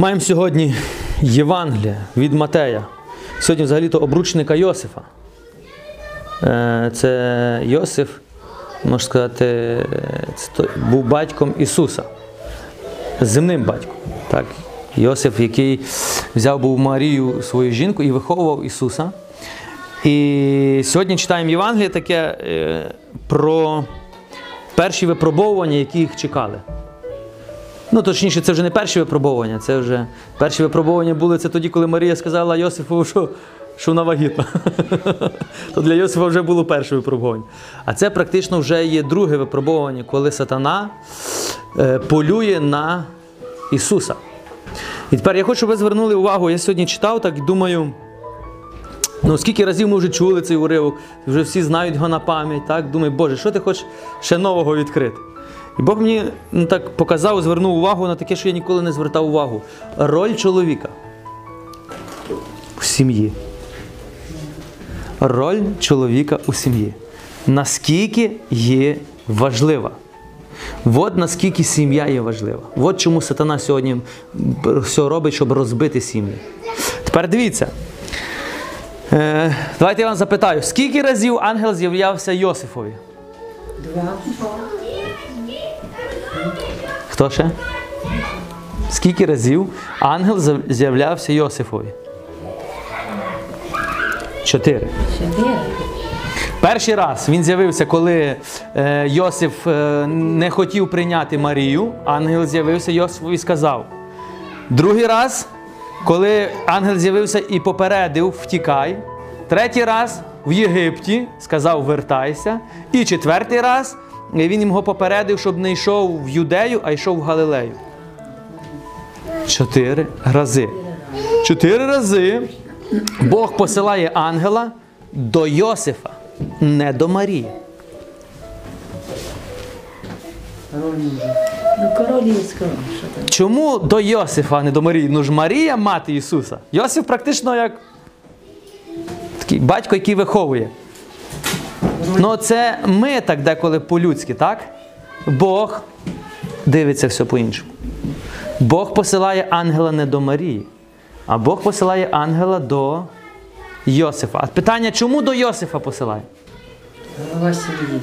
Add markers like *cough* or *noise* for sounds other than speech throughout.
Маємо сьогодні Євангелія від Матея. Сьогодні взагалі-то обручника Йосифа. Е, Це Йосиф, можна сказати, був батьком Ісуса. Земним батьком. Так? Йосиф, який взяв був Марію, свою жінку, і виховував Ісуса. І сьогодні читаємо Євангеліє таке е, про перші випробовування, які їх чекали. Ну, точніше, це вже не перші випробовування, це вже перші випробовування були це тоді, коли Марія сказала Йосифу, що, що вона вагітна. *laughs* То для Йосифа вже було перше випробування. А це практично вже є друге випробовування, коли сатана е, полює на Ісуса. І тепер я хочу, щоб ви звернули увагу, я сьогодні читав так і думаю. Ну, скільки разів ми вже чули цей уривок, вже всі знають його на пам'ять, так? Думаю, Боже, що ти хочеш ще нового відкрити? І Бог мені ну, так показав, звернув увагу на таке, що я ніколи не звертав увагу. Роль чоловіка в сім'ї. Роль чоловіка у сім'ї. Наскільки є важлива. От наскільки сім'я є важлива. От чому сатана сьогодні все робить, щоб розбити сім'ї. Тепер дивіться. Е, давайте я вам запитаю, скільки разів ангел з'являвся Йосифові? Два. Хто ще? Скільки разів ангел з'являвся Йосифові? Чотири. Перший раз він з'явився, коли е, Йосиф е, не хотів прийняти Марію. Ангел з'явився Йосифу і сказав. Другий раз, коли ангел з'явився і попередив, втікай. Третій раз в Єгипті сказав, вертайся. І четвертий раз він його попередив, щоб не йшов в Юдею, а йшов в Галилею. Чотири рази. Чотири рази Бог посилає ангела до Йосифа, не до Марії. Ну? Чому до Йосифа, а не до Марії? Ну ж Марія мати Ісуса. Йосиф практично як такий батько, який виховує. Ну, це ми так деколи по-людськи, так? Бог дивиться все по-іншому. Бог посилає ангела не до Марії, а Бог посилає ангела до Йосифа. А питання, чому до Йосифа посилає? Голова сім'ї.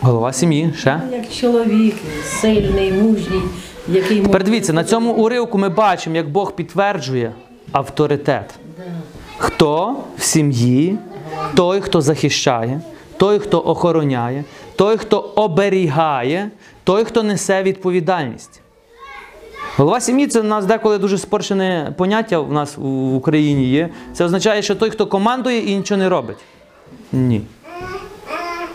Голова сім'ї, ще. Як чоловік, сильний, мужній, який Тепер дивіться, на цьому уривку ми бачимо, як Бог підтверджує авторитет. Хто в сім'ї, той, хто захищає, той, хто охороняє, той, хто оберігає, той, хто несе відповідальність. Голова сім'ї це у нас деколи дуже спорчене поняття в нас в Україні є. Це означає, що той, хто командує і нічого не робить. Ні.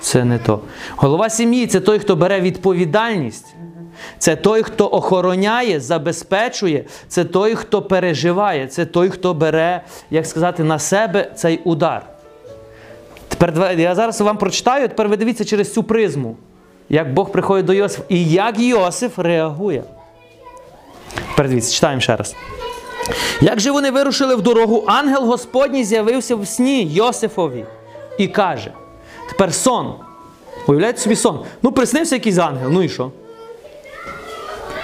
Це не то. Голова сім'ї це той, хто бере відповідальність. Це той, хто охороняє, забезпечує, це той, хто переживає, це той, хто бере, як сказати, на себе цей удар. Тепер я зараз вам прочитаю, тепер ви дивіться через цю призму, як Бог приходить до Йосифа і як Йосиф реагує. Тепер дивіться, читаємо ще раз. Як же вони вирушили в дорогу, ангел Господній з'явився в сні Йосифові і каже: тепер сон. Уявляєте собі сон. Ну, приснився якийсь ангел, ну і що?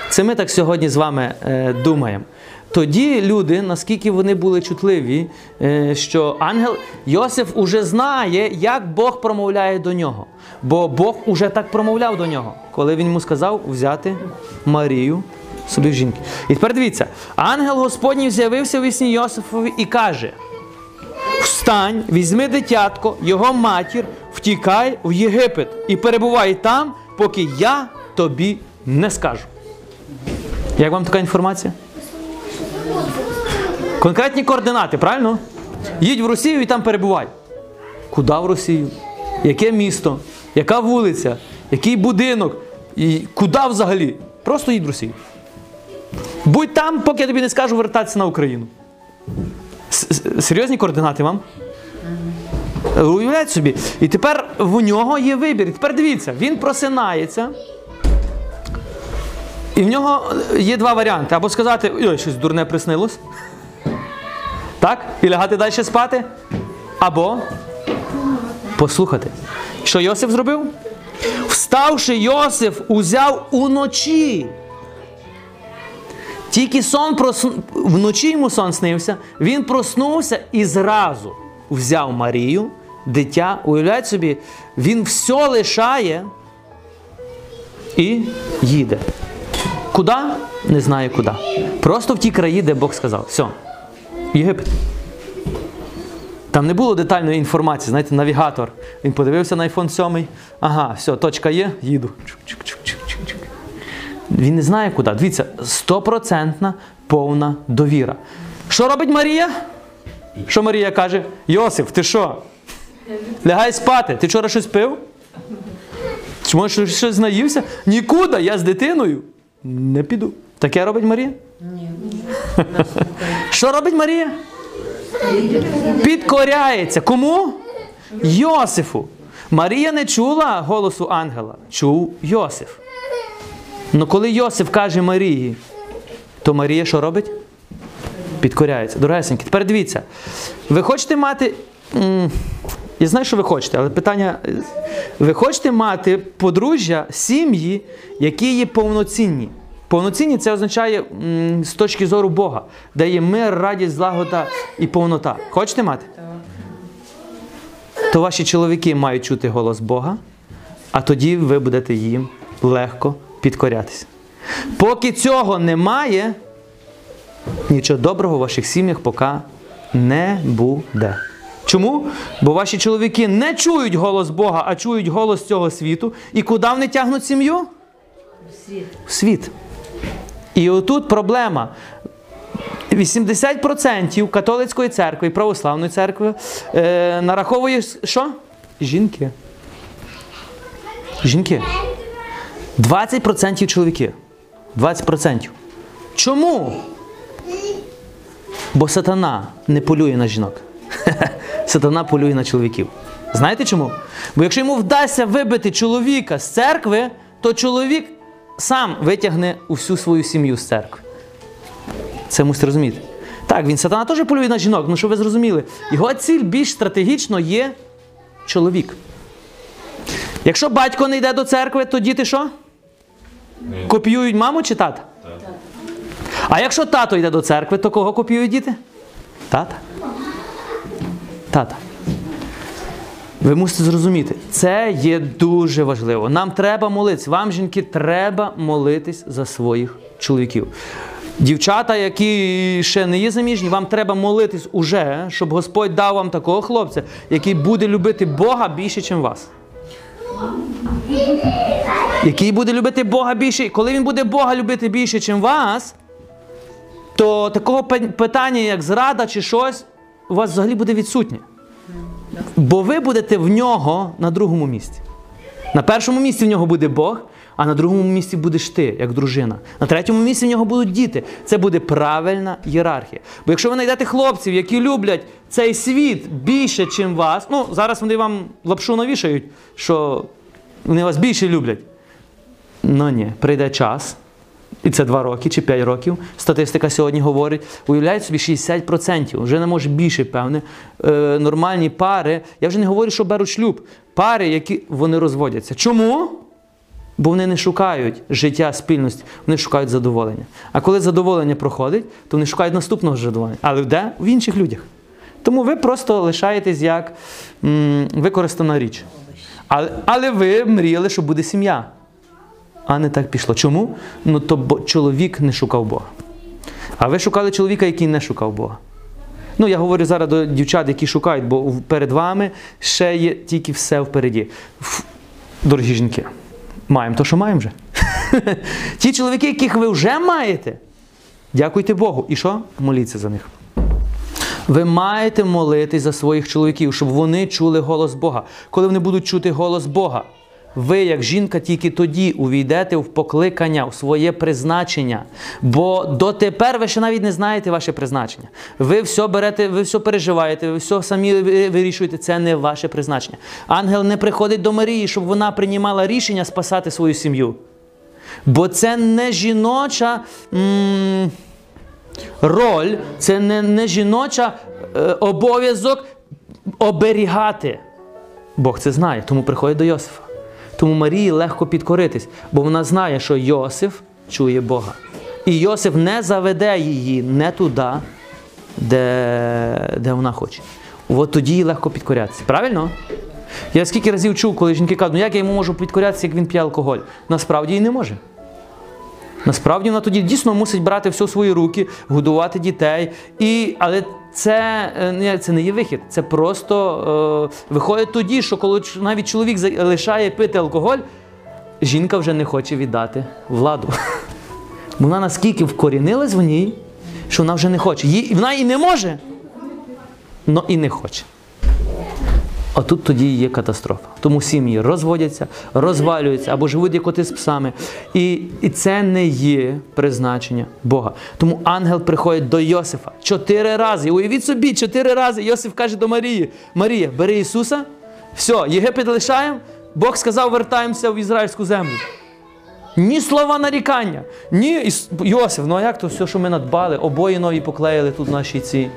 Це ми так сьогодні з вами е, думаємо. Тоді люди, наскільки вони були чутливі, е, що ангел Йосиф уже знає, як Бог промовляє до нього. Бо Бог уже так промовляв до нього, коли він йому сказав взяти Марію собі в жінки. І тепер дивіться, ангел Господній з'явився в вісні Йосифові і каже: Встань, візьми дитятко, його матір, втікай в Єгипет і перебувай там, поки я тобі не скажу. Як вам така інформація? Конкретні координати, правильно? Їдь в Росію і там перебувай. Куди в Росію? Яке місто? Яка вулиця? Який будинок? І куди взагалі? Просто їдь в Росію. Будь там, поки я тобі не скажу вертатися на Україну. Серйозні координати вам? Уявляєте собі. І тепер в нього є вибір. І тепер дивіться, він просинається. І в нього є два варіанти. Або сказати, ой, щось дурне приснилось. Так? І лягати далі спати. Або послухати. Що Йосиф зробив? Вставши, Йосиф узяв уночі Тільки сон просну... вночі йому сон снився, він проснувся і зразу взяв Марію, дитя. Уявляють собі, він все лишає і їде. Куди? Не знаю куди. Просто в ті краї, де Бог сказав. Все. Єгипет. Там не було детальної інформації, знаєте, навігатор. Він подивився на iPhone 7. Ага, все, точка є, їду. Він не знає куди. Дивіться, стопроцентна повна довіра. Що робить Марія? Що Марія каже? Йосиф, ти що? Лягай спати. Ти вчора щось пив? Чи може щось- наївся? Нікуди, я з дитиною не піду. Таке робить Марія? Ні. Що робить Марія? Підкоряється. Кому? Йосифу. Марія не чула голосу ангела, чув Йосиф. Ну коли Йосиф каже Марії, то Марія що робить? Підкоряється. Дорогесенькі, тепер дивіться. Ви хочете мати. Я знаю, що ви хочете, але питання. Ви хочете мати подружжя, сім'ї, які є повноцінні. Повноцінні це означає м, з точки зору Бога, де є мир, радість, злагода і повнота. Хочете мати? То ваші чоловіки мають чути голос Бога, а тоді ви будете їм легко підкорятися. Поки цього немає, нічого доброго в ваших сім'ях поки не буде. Чому? Бо ваші чоловіки не чують голос Бога, а чують голос цього світу. І куди вони тягнуть сім'ю? В світ. І отут проблема. 80% католицької церкви і православної церкви е, нараховує що? Жінки. Жінки. 20% чоловіки. 20%. Чому? Бо сатана не полює на жінок. *laughs* Сатана полює на чоловіків. Знаєте чому? Бо якщо йому вдасться вибити чоловіка з церкви, то чоловік сам витягне усю свою сім'ю з церкви. Це мусите розуміти. Так, він сатана теж полює на жінок, ну що ви зрозуміли. Його ціль більш стратегічно є чоловік. Якщо батько не йде до церкви, то діти що? Копіюють маму чи тата? А якщо тато йде до церкви, то кого копіюють діти? Тата. Тата. Ви мусите зрозуміти, це є дуже важливо. Нам треба молитися. Вам, жінки, треба молитись за своїх чоловіків. Дівчата, які ще не є заміжні, вам треба молитись уже, щоб Господь дав вам такого хлопця, який буде любити Бога більше, ніж вас. Який буде любити Бога більше. Коли він буде Бога любити більше, ніж вас, то такого питання, як зрада чи щось, у вас взагалі буде відсутнє. Бо ви будете в нього на другому місці. На першому місці в нього буде Бог, а на другому місці будеш ти, як дружина. На третьому місці в нього будуть діти. Це буде правильна ієрархія. Бо якщо ви знайдете хлопців, які люблять цей світ більше, ніж вас, ну зараз вони вам лапшу навішають, що вони вас більше люблять. Ну ні, прийде час, і це 2 роки чи 5 років. Статистика сьогодні говорить. Уявляють собі 60%, вже не може більше, певне. Е, нормальні пари. Я вже не говорю, що беруть шлюб. Пари, які вони розводяться. Чому? Бо вони не шукають життя спільності, вони шукають задоволення. А коли задоволення проходить, то вони шукають наступного задоволення. Але де? В інших людях. Тому ви просто лишаєтесь як м, використана річ. Але, але ви мріяли, що буде сім'я. А не так пішло. Чому? Ну то бо чоловік не шукав Бога. А ви шукали чоловіка, який не шукав Бога. Ну, я говорю зараз до дівчат, які шукають, бо перед вами ще є тільки все впереді. Дорогі жінки, маємо то, що маємо вже. *laughs* Ті чоловіки, яких ви вже маєте, дякуйте Богу. І що? Моліться за них. Ви маєте молитись за своїх чоловіків, щоб вони чули голос Бога. Коли вони будуть чути голос Бога, ви, як жінка, тільки тоді увійдете в покликання, в своє призначення. Бо дотепер ви ще навіть не знаєте ваше призначення. Ви все берете, ви все переживаєте, ви все самі вирішуєте. Це не ваше призначення. Ангел не приходить до Марії, щоб вона приймала рішення спасати свою сім'ю. Бо це не жіноча. м, роль, це не, не жіноча е, обов'язок оберігати. Бог це знає, тому приходить до Йосифа. Тому Марії легко підкоритись, бо вона знає, що Йосиф чує Бога. І Йосиф не заведе її не туди, де, де вона хоче. От тоді їй легко підкорятися. Правильно? Я скільки разів чув, коли жінки кажуть, ну як я йому можу підкорятися, як він п'є алкоголь? Насправді і не може. Насправді вона тоді дійсно мусить брати все в свої руки, годувати дітей. І, але це, е, це не є вихід. Це просто е, виходить тоді, що коли навіть чоловік залишає пити алкоголь, жінка вже не хоче віддати владу. *laughs* Вона наскільки вкорінилась в ній, що вона вже не хоче. Вона і не може, але і не хоче. А тут тоді є катастрофа. Тому сім'ї розводяться, розвалюються або живуть як коти з псами. І, і це не є призначення Бога. Тому ангел приходить до Йосифа чотири рази. Уявіть собі, чотири рази Йосиф каже до Марії: Марія, бери Ісуса, все, Єгипет лишаємо. Бог сказав, вертаємося в ізраїльську землю. Ні слова нарікання, ні Йосиф, ну а як то все, що ми надбали, обої нові поклеїли тут наші ці,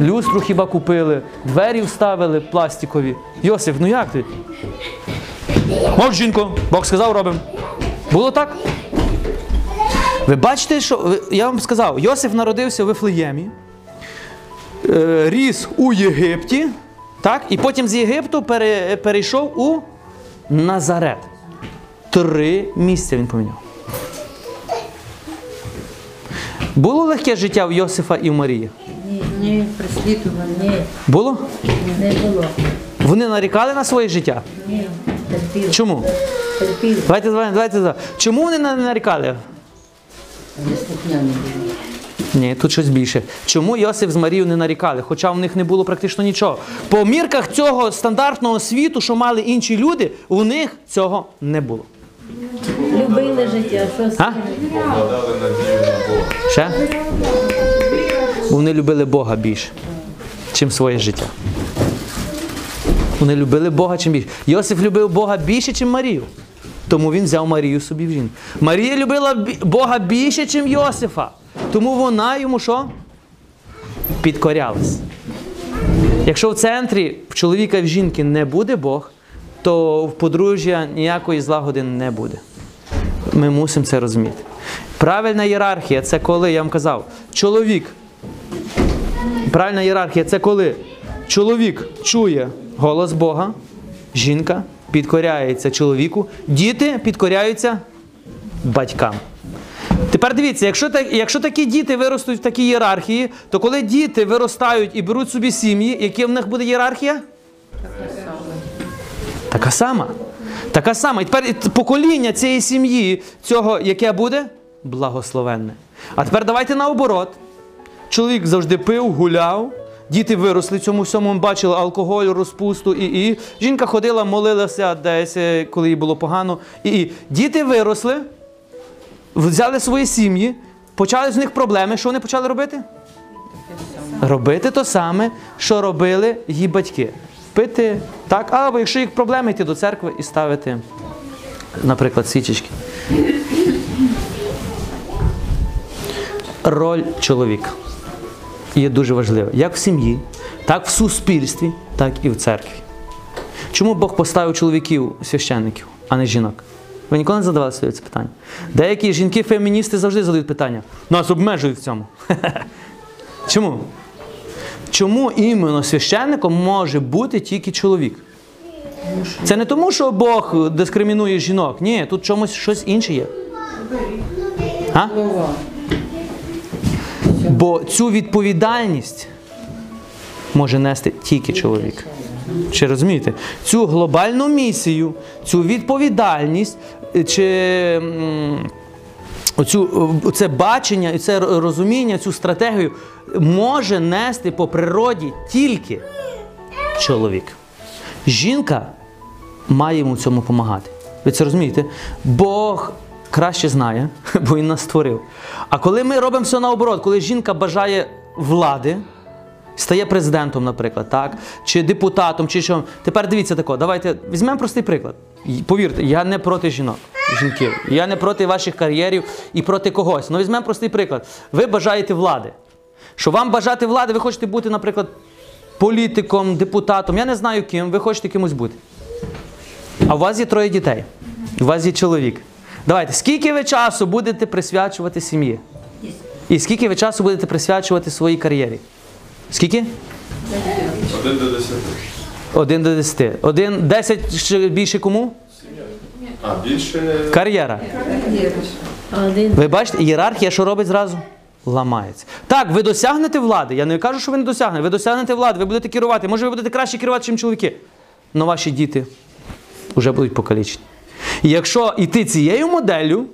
люстру хіба купили, двері вставили пластикові. Йосиф, ну як ти? Мов жінко, Бог сказав, робимо. Було так? Ви бачите, що я вам сказав, Йосиф народився в Вифлеємі, е, ріс у Єгипті, так? і потім з Єгипту перейшов у Назарет. Три місця він поміняв. Було легке життя в Йосифа і в Марії? Ні, ні, прислідування. Ні, Було? не було. Вони нарікали на своє життя? Ні, терпів. Чому? Терпів. Давайте, давайте, давайте. Чому вони на- нарікали? Неслухняний був. Ні, тут щось більше. Чому Йосиф з Марією не нарікали? Хоча в них не було практично нічого. По мірках цього стандартного світу, що мали інші люди, у них цього не було. Любили життя, що А? Покладали надію на Бога. Ще? Вони любили Бога більше, чим своє життя. Вони любили Бога чим більше. Йосиф любив Бога більше, чим Марію. Тому він взяв Марію собі в жінку. Марія любила Бога більше, чим Йосифа. Тому вона йому що? Підкорялась. Якщо в центрі в чоловіка і в жінки не буде Бог, то в подружжя ніякої злагоди не буде. Ми мусимо це розуміти. Правильна ієрархія це коли, я вам казав, чоловік. Правильна ієрархія це коли чоловік чує голос Бога, жінка підкоряється чоловіку, діти підкоряються батькам. Тепер дивіться, якщо, так, якщо такі діти виростуть в такій ієрархії, то коли діти виростають і беруть собі сім'ї, яка в них буде ієрархія? Така сама. Така сама. І тепер покоління цієї сім'ї, цього, яке буде? Благословенне. А тепер давайте наоборот. Чоловік завжди пив, гуляв, діти виросли цьому всьому, бачили алкоголь, розпусту і, і. Жінка ходила, молилася десь, е, коли їй було погано. І, і. Діти виросли, взяли свої сім'ї, почали з них проблеми. Що вони почали робити? Робити то саме, що робили її батьки. Пити, так, або якщо їх проблеми, йти до церкви і ставити, наприклад, свічечки. Роль чоловіка є дуже важлива. Як в сім'ї, так в суспільстві, так і в церкві. Чому Бог поставив чоловіків священників, а не жінок? Ви ніколи не задавали собі це питання? Деякі жінки-феміністи завжди задають питання. Нас обмежують в цьому. *laughs* Чому? Чому іменно священником може бути тільки чоловік? Це не тому, що Бог дискримінує жінок. Ні, тут чомусь щось інше є. А? Бо цю відповідальність може нести тільки чоловік. Чи розумієте? Цю глобальну місію, цю відповідальність, чи оцю, е, це бачення, і це розуміння, цю стратегію може нести по природі тільки чоловік. Жінка має йому цьому допомагати. Ви це розумієте? Бог краще знає, *laughs* бо він нас створив. А коли ми робимо все наоборот, коли жінка бажає влади, стає президентом, наприклад, так? чи депутатом, чи що. Тепер дивіться тако, давайте візьмемо простий приклад. Повірте, я не проти жінок, жінків. Я не проти ваших кар'єрів і проти когось. Ну візьмемо простий приклад. Ви бажаєте влади. Що вам бажати влади, ви хочете бути, наприклад, політиком, депутатом, я не знаю ким, ви хочете кимось бути. А у вас є троє дітей. У вас є чоловік. Давайте, скільки ви часу будете присвячувати сім'ї? І скільки ви часу будете присвячувати своїй кар'єрі? Скільки? Один до десяти. Один до десяти. Один, десять ще більше кому? А більше Кар'єра. Один Ви бачите, ієрархія, що робить зразу? Ламається. Так, ви досягнете влади. Я не кажу, що ви не досягнете. Ви досягнете влади, ви будете керувати. Може, ви будете краще керувати, ніж чоловіки. Але ваші діти вже будуть покалічені. І якщо йти цією моделлю,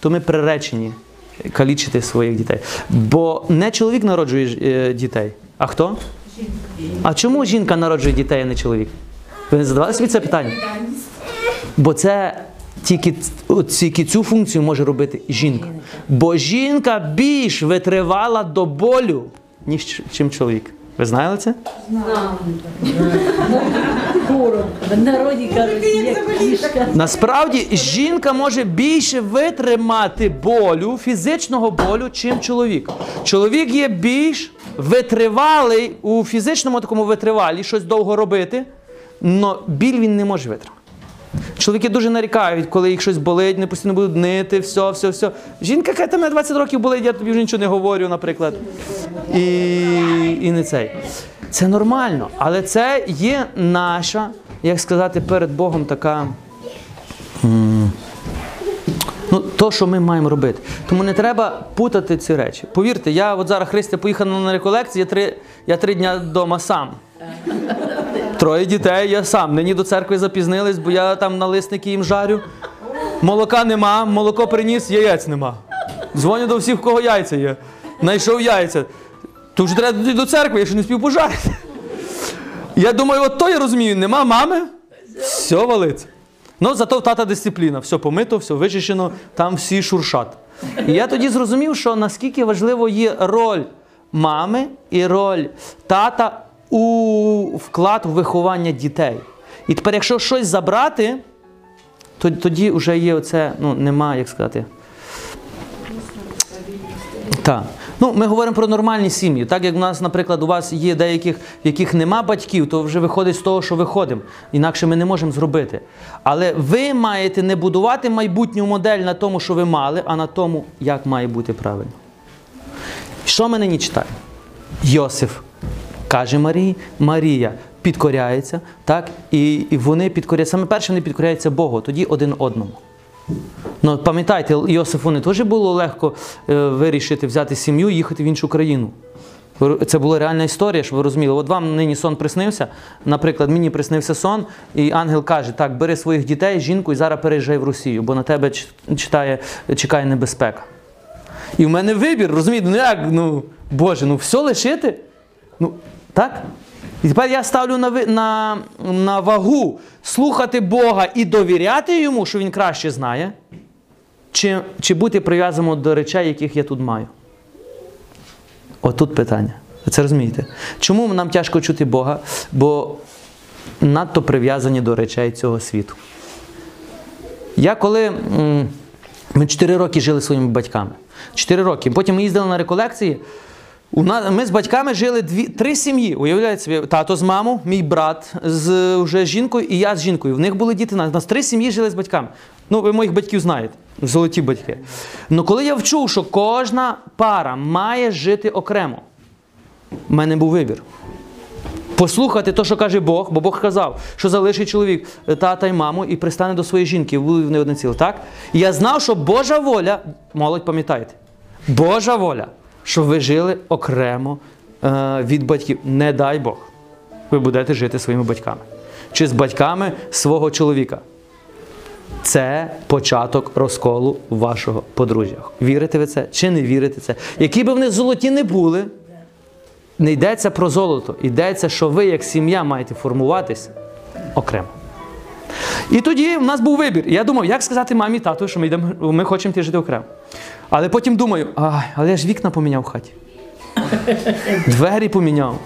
то ми приречені калічити своїх дітей. Бо не чоловік народжує е, дітей. А хто? А чому жінка народжує дітей, а не чоловік? Ви не задавали собі це питання? Бо це тільки, тільки цю функцію може робити жінка. Бо жінка більш витривала до болю, ніж чим чоловік. Ви знали це? В. Насправді жінка може більше витримати болю, фізичного болю, чим чоловік. Чоловік є більш витривалий у фізичному такому витривалі, щось довго робити, але біль він не може витримати. Чоловіки дуже нарікають, коли їх щось болить, не постійно будуть нити, все, все, все. Жінка каже, «Та мене 20 років болить, я тобі вже нічого не говорю, наприклад. І, і не цей. Це нормально, але це є наша, як сказати, перед Богом така. Ну, то, що ми маємо робити. Тому не треба путати ці речі. Повірте, я от зараз Христя поїхала на реколекцію, я три, я три дня вдома сам. Троє дітей, я сам. Нині до церкви запізнились, бо я там налисники їм жарю. Молока нема, молоко приніс, яєць нема. Дзвоню до всіх, в кого яйця є. Найшов яйця. То вже треба до церкви, я ще не спів пожарити. Я думаю, от то я розумію, нема мами, все валиться. Ну, зато в тата дисципліна, все помито, все вичищено, там всі шуршат. І я тоді зрозумів, що наскільки важливо є роль мами і роль тата у вклад у виховання дітей. І тепер, якщо щось забрати, то тоді вже є оце, ну, нема, як сказати. Так. Ну, ми говоримо про нормальні сім'ї. Так як в нас, наприклад, у вас є деяких, в яких нема батьків, то вже виходить з того, що виходимо. Інакше ми не можемо зробити. Але ви маєте не будувати майбутню модель на тому, що ви мали, а на тому, як має бути правильно. Що ми нині читаємо? Йосиф каже Марії, Марія підкоряється, так? І, і вони підкоряються. Саме перше вони підкоряються Богу, тоді один одному. Ну, пам'ятайте, Йосифу не теж було легко е, вирішити взяти сім'ю і їхати в іншу країну. Це була реальна історія, щоб ви розуміли. От вам нині сон приснився. Наприклад, мені приснився сон, і ангел каже: так, бери своїх дітей, жінку і зараз переїжджай в Росію, бо на тебе читає, чекає небезпека. І в мене вибір, розумієте, ну як, ну, Боже, ну все лишити? Ну, так? І тепер я ставлю на, на, на вагу слухати Бога і довіряти йому, що він краще знає, чи, чи бути прив'язаним до речей, яких я тут маю. Отут питання. Ви це розумієте? Чому нам тяжко чути Бога? Бо надто прив'язані до речей цього світу. Я коли. Ми 4 роки жили своїми батьками. 4 роки. Потім ми їздили на реколекції. У нас, ми з батьками жили дві, три сім'ї. Уявляєте собі, тато з мамою, мій брат з вже жінкою і я з жінкою. В них були діти. У нас, три сім'ї жили з батьками. Ну, ви моїх батьків знаєте. Золоті батьки. Ну коли я вчув, що кожна пара має жити окремо, в мене був вибір. Послухати те, що каже Бог, бо Бог казав, що залишить чоловік е, тата і маму і пристане до своєї жінки, і будуть вони одне ціле. Так? Я знав, що Божа воля, молодь, пам'ятайте, Божа воля, щоб ви жили окремо е, від батьків. Не дай Бог, ви будете жити своїми батьками. Чи з батьками свого чоловіка. Це початок розколу вашого подружжя. Вірите ви це чи не вірите це? Які би вони золоті не були, не йдеться про золото, йдеться, що ви, як сім'я, маєте формуватись окремо. І тоді в нас був вибір. Я думав, як сказати мамі тату, що ми йдемо, ми хочемо жити окремо. Але потім думаю, ай, але я ж вікна поміняв в хаті. *laughs* Двері поміняв.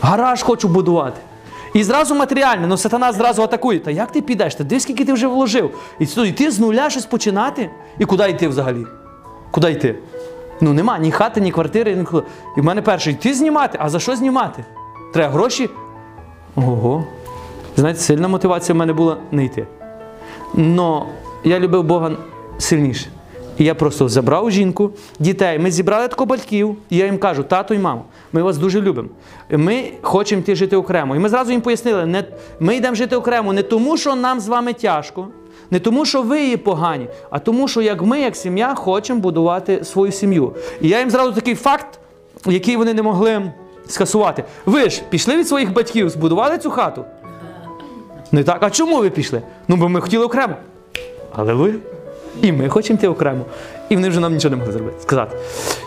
Гараж хочу будувати. І зразу матеріально, ну сатана зразу атакує. Та як ти підеш? Та дивись, скільки ти вже вложив. І йти з нуля щось починати? І куди йти взагалі? Куди йти? Ну нема ні хати, ні квартири, ні. І в мене перший йти знімати, а за що знімати? Треба гроші? Ого. Знаєте, сильна мотивація в мене була не йти. Но я любив Бога сильніше. І я просто забрав жінку, дітей. Ми зібрали тако батьків, і я їм кажу, тато і мамо, ми вас дуже любимо. Ми хочемо йти жити окремо. І ми зразу їм пояснили, не, ми йдемо жити окремо не тому, що нам з вами тяжко, не тому, що ви є погані, а тому, що як ми, як сім'я, хочемо будувати свою сім'ю. І я їм зразу такий факт, який вони не могли скасувати. Ви ж пішли від своїх батьків, збудували цю хату. Не так, а чому ви пішли? Ну, бо ми хотіли окремо. Алелуя. І ми хочемо йти окремо. І вони вже нам нічого не могли зробити, сказати.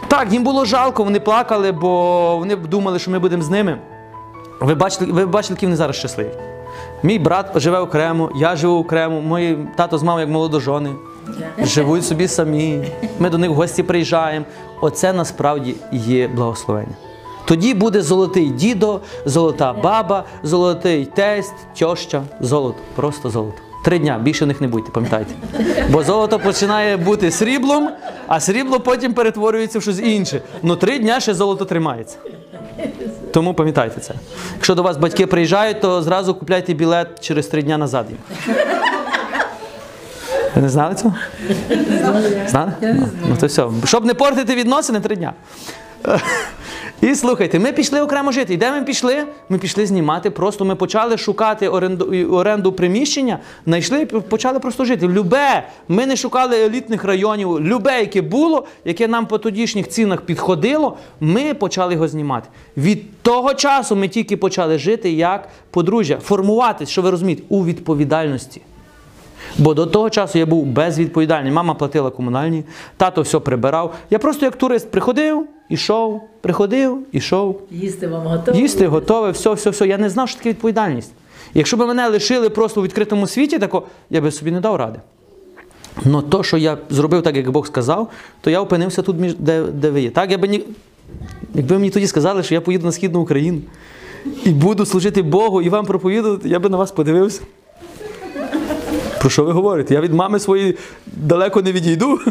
Так, їм було жалко, вони плакали, бо вони думали, що ми будемо з ними. Ви бачили, ви бачили, які вони зараз щасливі. Мій брат живе окремо, я живу окремо, мої тато з мамою як молодожони. Живуть собі самі. Ми до них в гості приїжджаємо. Оце насправді є благословення. Тоді буде золотий дідо, золота баба, золотий тесть, тьоща, золото. Просто золото. Три дня, більше них не будьте, пам'ятайте. Бо золото починає бути сріблом, а срібло потім перетворюється в щось інше. Ну три дня ще золото тримається. Тому пам'ятайте це. Якщо до вас батьки приїжджають, то зразу купляйте білет через три дня назад їм. Ви не знали цього? Знали? Ну то все. Щоб не портити відносини три дня. І слухайте, ми пішли окремо жити. І де ми пішли? Ми пішли знімати. Просто ми почали шукати оренду, оренду приміщення, знайшли і почали просто жити. Любе, ми не шукали елітних районів, любе, яке було, яке нам по тодішніх цінах підходило, ми почали його знімати. Від того часу ми тільки почали жити як подружжя, формуватись, що ви розумієте, у відповідальності. Бо до того часу я був безвідповідальний. Мама платила комунальні, тато все прибирав. Я просто як турист приходив, ішов, приходив, ішов. Їсти вам готово? Їсти готове, все, все, все. Я не знав, що таке відповідальність. Якщо б мене лишили просто у відкритому світі, тако, я би собі не дав ради. Но то, що я зробив так, як Бог сказав, то я опинився тут, між- де, де ви є. Так, я би ні... Якби мені тоді сказали, що я поїду на Східну Україну і буду служити Богу і вам проповідувати, я би на вас подивився. Про що ви говорите? Я від мами своєї далеко не відійду. *laughs*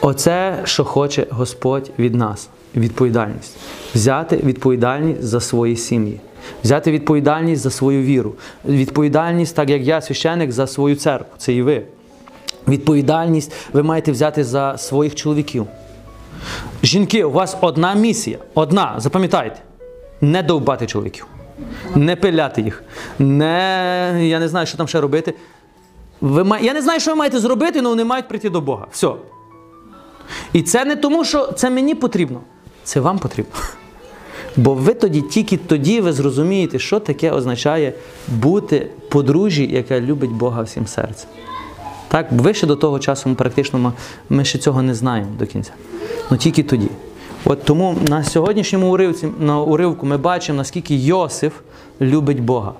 Оце, що хоче Господь від нас відповідальність. Взяти відповідальність за свої сім'ї, взяти відповідальність за свою віру, відповідальність, так як я священик, за свою церкву, це і ви. Відповідальність ви маєте взяти за своїх чоловіків. Жінки, у вас одна місія, одна, запам'ятайте, не довбати чоловіків, не пиляти їх, не, я не знаю, що там ще робити. Ви Я не знаю, що ви маєте зробити, але вони мають прийти до Бога. Все. І це не тому, що це мені потрібно, це вам потрібно. Бо ви тоді, тільки тоді ви зрозумієте, що таке означає бути подружжі, яка любить Бога всім серцем. Так, ви ще до того часу ми практично ми, ще цього не знаємо до кінця. Ну тільки тоді. От тому на сьогоднішньому уривці, на уривку ми бачимо, наскільки Йосиф любить Бога.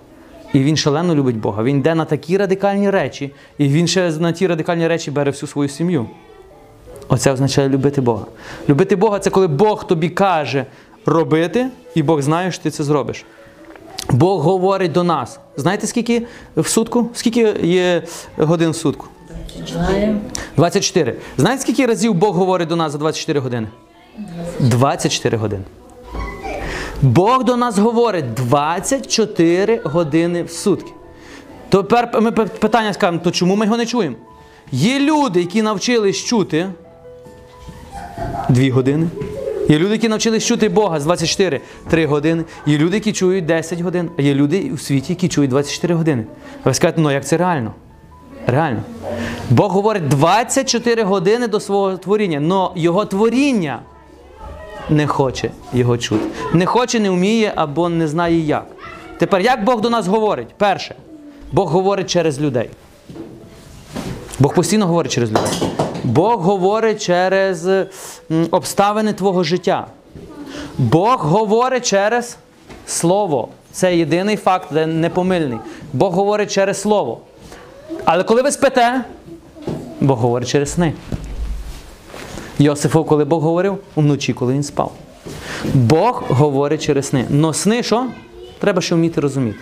І він шалено любить Бога. Він йде на такі радикальні речі, і він ще на ті радикальні речі бере всю свою сім'ю. Оце означає любити Бога. Любити Бога це коли Бог тобі каже робити, і Бог знає, що ти це зробиш. Бог говорить до нас. Знаєте, скільки в сутку? Скільки є годин в сутку? Знаємо. 24. Знаєте, скільки разів Бог говорить до нас за 24 години? 24 години. Бог до нас говорить 24 години в сутки. Тепер ми питання скажемо, то чому ми його не чуємо? Є люди, які навчились чути 2 години. Є люди, які навчились чути Бога з 24 3 години. Є люди, які чують 10 годин. А є люди у світі, які чують 24 години. Ви скажете, ну як це реально? Реально. Бог говорить 24 години до свого творіння, але його творіння не хоче його чути. Не хоче, не вміє або не знає як. Тепер, як Бог до нас говорить? Перше, Бог говорить через людей. Бог постійно говорить через людей. Бог говорить через обставини твого життя. Бог говорить через Слово. Це єдиний факт, де непомильний. Бог говорить через Слово. Але коли ви спите, Бог говорить через сни. Йосифу, коли Бог говорив, вночі, коли він спав. Бог говорить через сни. Но сни що? Треба ще вміти розуміти.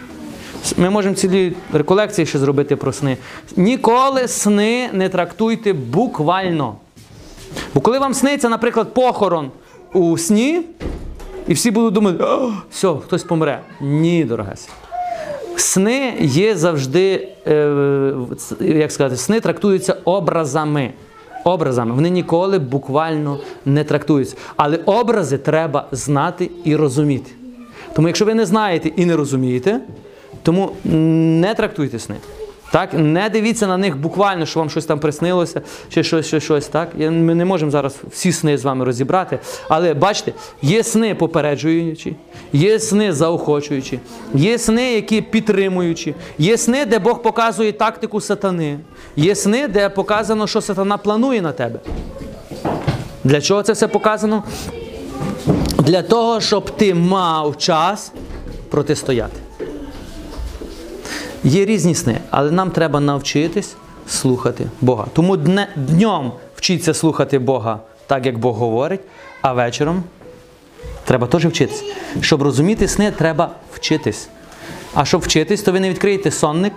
Ми можемо цілі реколекції ще зробити про сни. Ніколи сни не трактуйте буквально. Бо коли вам сниться, наприклад, похорон у сні, і всі будуть думати, все, хтось помре. Ні, дорогесі. Сни є завжди, е, як сказати, сни трактуються образами. Образами. Вони ніколи буквально не трактуються. Але образи треба знати і розуміти. Тому якщо ви не знаєте і не розумієте, тому не трактуйте сни. Так, не дивіться на них буквально, що вам щось там приснилося, чи щось, щось, щось. Так? Ми не можемо зараз всі сни з вами розібрати. Але бачите, є сни попереджуючі, є сни заохочуючі, є сни, які підтримуючі, є сни, де Бог показує тактику сатани, є сни, де показано, що сатана планує на тебе. Для чого це все показано? Для того, щоб ти мав час протистояти. Є різні сни, але нам треба навчитись слухати Бога. Тому дне, днем вчіться слухати Бога так, як Бог говорить, а вечором треба теж вчитись. Щоб розуміти сни, треба вчитись. А щоб вчитись, то ви не відкриєте сонник,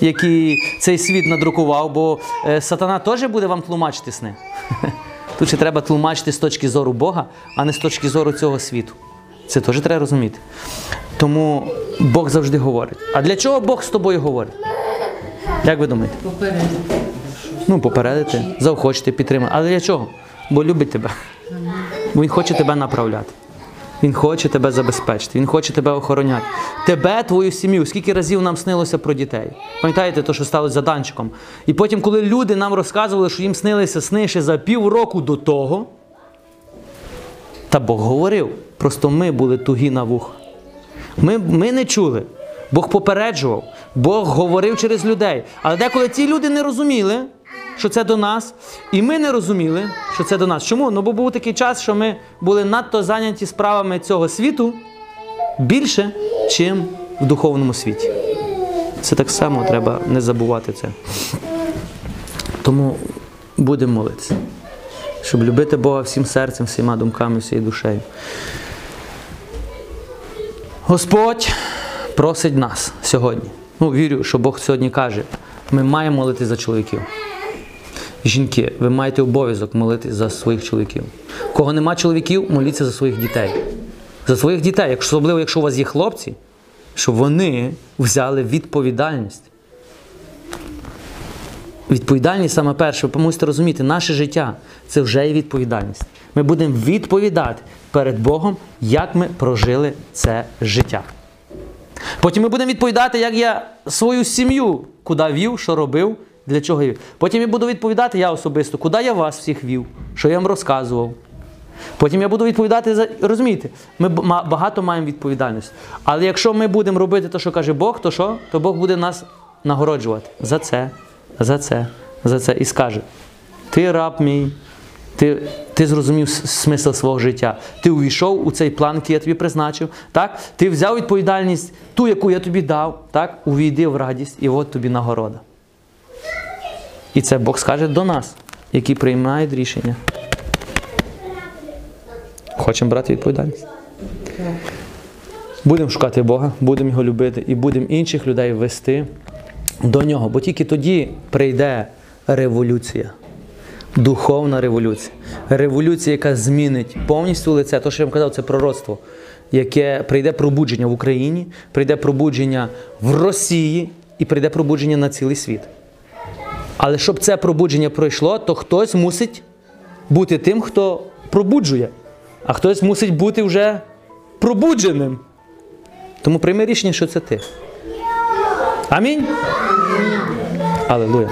який цей світ надрукував, бо е, сатана теж буде вам тлумачити сни. *laughs* Тут ще треба тлумачити з точки зору Бога, а не з точки зору цього світу. Це теж треба розуміти. Тому Бог завжди говорить. А для чого Бог з тобою говорить? Як ви думаєте? Попередити. Ну, попередити, заохочити, підтримати. Але для чого? Бо любить тебе. Бо Він хоче тебе направляти. Він хоче тебе забезпечити, він хоче тебе охороняти. Тебе, твою сім'ю. Скільки разів нам снилося про дітей? Пам'ятаєте, то, що сталося за Данчиком? І потім, коли люди нам розказували, що їм снилися сни ще за півроку до того, та Бог говорив. Просто ми були тугі на вуха. Ми, ми не чули. Бог попереджував, Бог говорив через людей. Але деколи ті люди не розуміли, що це до нас, і ми не розуміли, що це до нас. Чому? Ну бо був такий час, що ми були надто зайняті справами цього світу більше, чим в духовному світі. Це так само треба не забувати це. Тому будемо молитися, щоб любити Бога всім серцем, всіма думками, всією душею. Господь просить нас сьогодні. Ну, вірю, що Бог сьогодні каже: ми маємо молити за чоловіків. Жінки, ви маєте обов'язок молити за своїх чоловіків. Кого нема чоловіків, моліться за своїх дітей. За своїх дітей, особливо, якщо у вас є хлопці, щоб вони взяли відповідальність. Відповідальність саме перше, ви мусите розуміти, наше життя це вже є відповідальність. Ми будемо відповідати перед Богом, як ми прожили це життя. Потім ми будемо відповідати, як я свою сім'ю куди вів, що робив, для чого я вів. Потім я буду відповідати я особисто, куди я вас всіх вів, що я вам розказував. Потім я буду відповідати за. Розумієте, ми багато маємо відповідальності. Але якщо ми будемо робити те, що каже Бог, то що? То Бог буде нас нагороджувати за це, за це, за це. І скаже: Ти раб мій, ти, ти зрозумів смисл свого життя. Ти увійшов у цей план, який я тобі призначив. Так? Ти взяв відповідальність, ту, яку я тобі дав, так? увійди в радість, і от тобі нагорода. І це Бог скаже до нас, які приймають рішення. Хочемо брати відповідальність. Будемо шукати Бога, будемо його любити і будемо інших людей вести до нього. Бо тільки тоді прийде революція. Духовна революція. Революція, яка змінить повністю лице. То, що я вам казав, це пророцтво, яке прийде пробудження в Україні, прийде пробудження в Росії і прийде пробудження на цілий світ. Але щоб це пробудження пройшло, то хтось мусить бути тим, хто пробуджує, а хтось мусить бути вже пробудженим. Тому прийми рішення, що це ти. Амінь. Аллилуйя.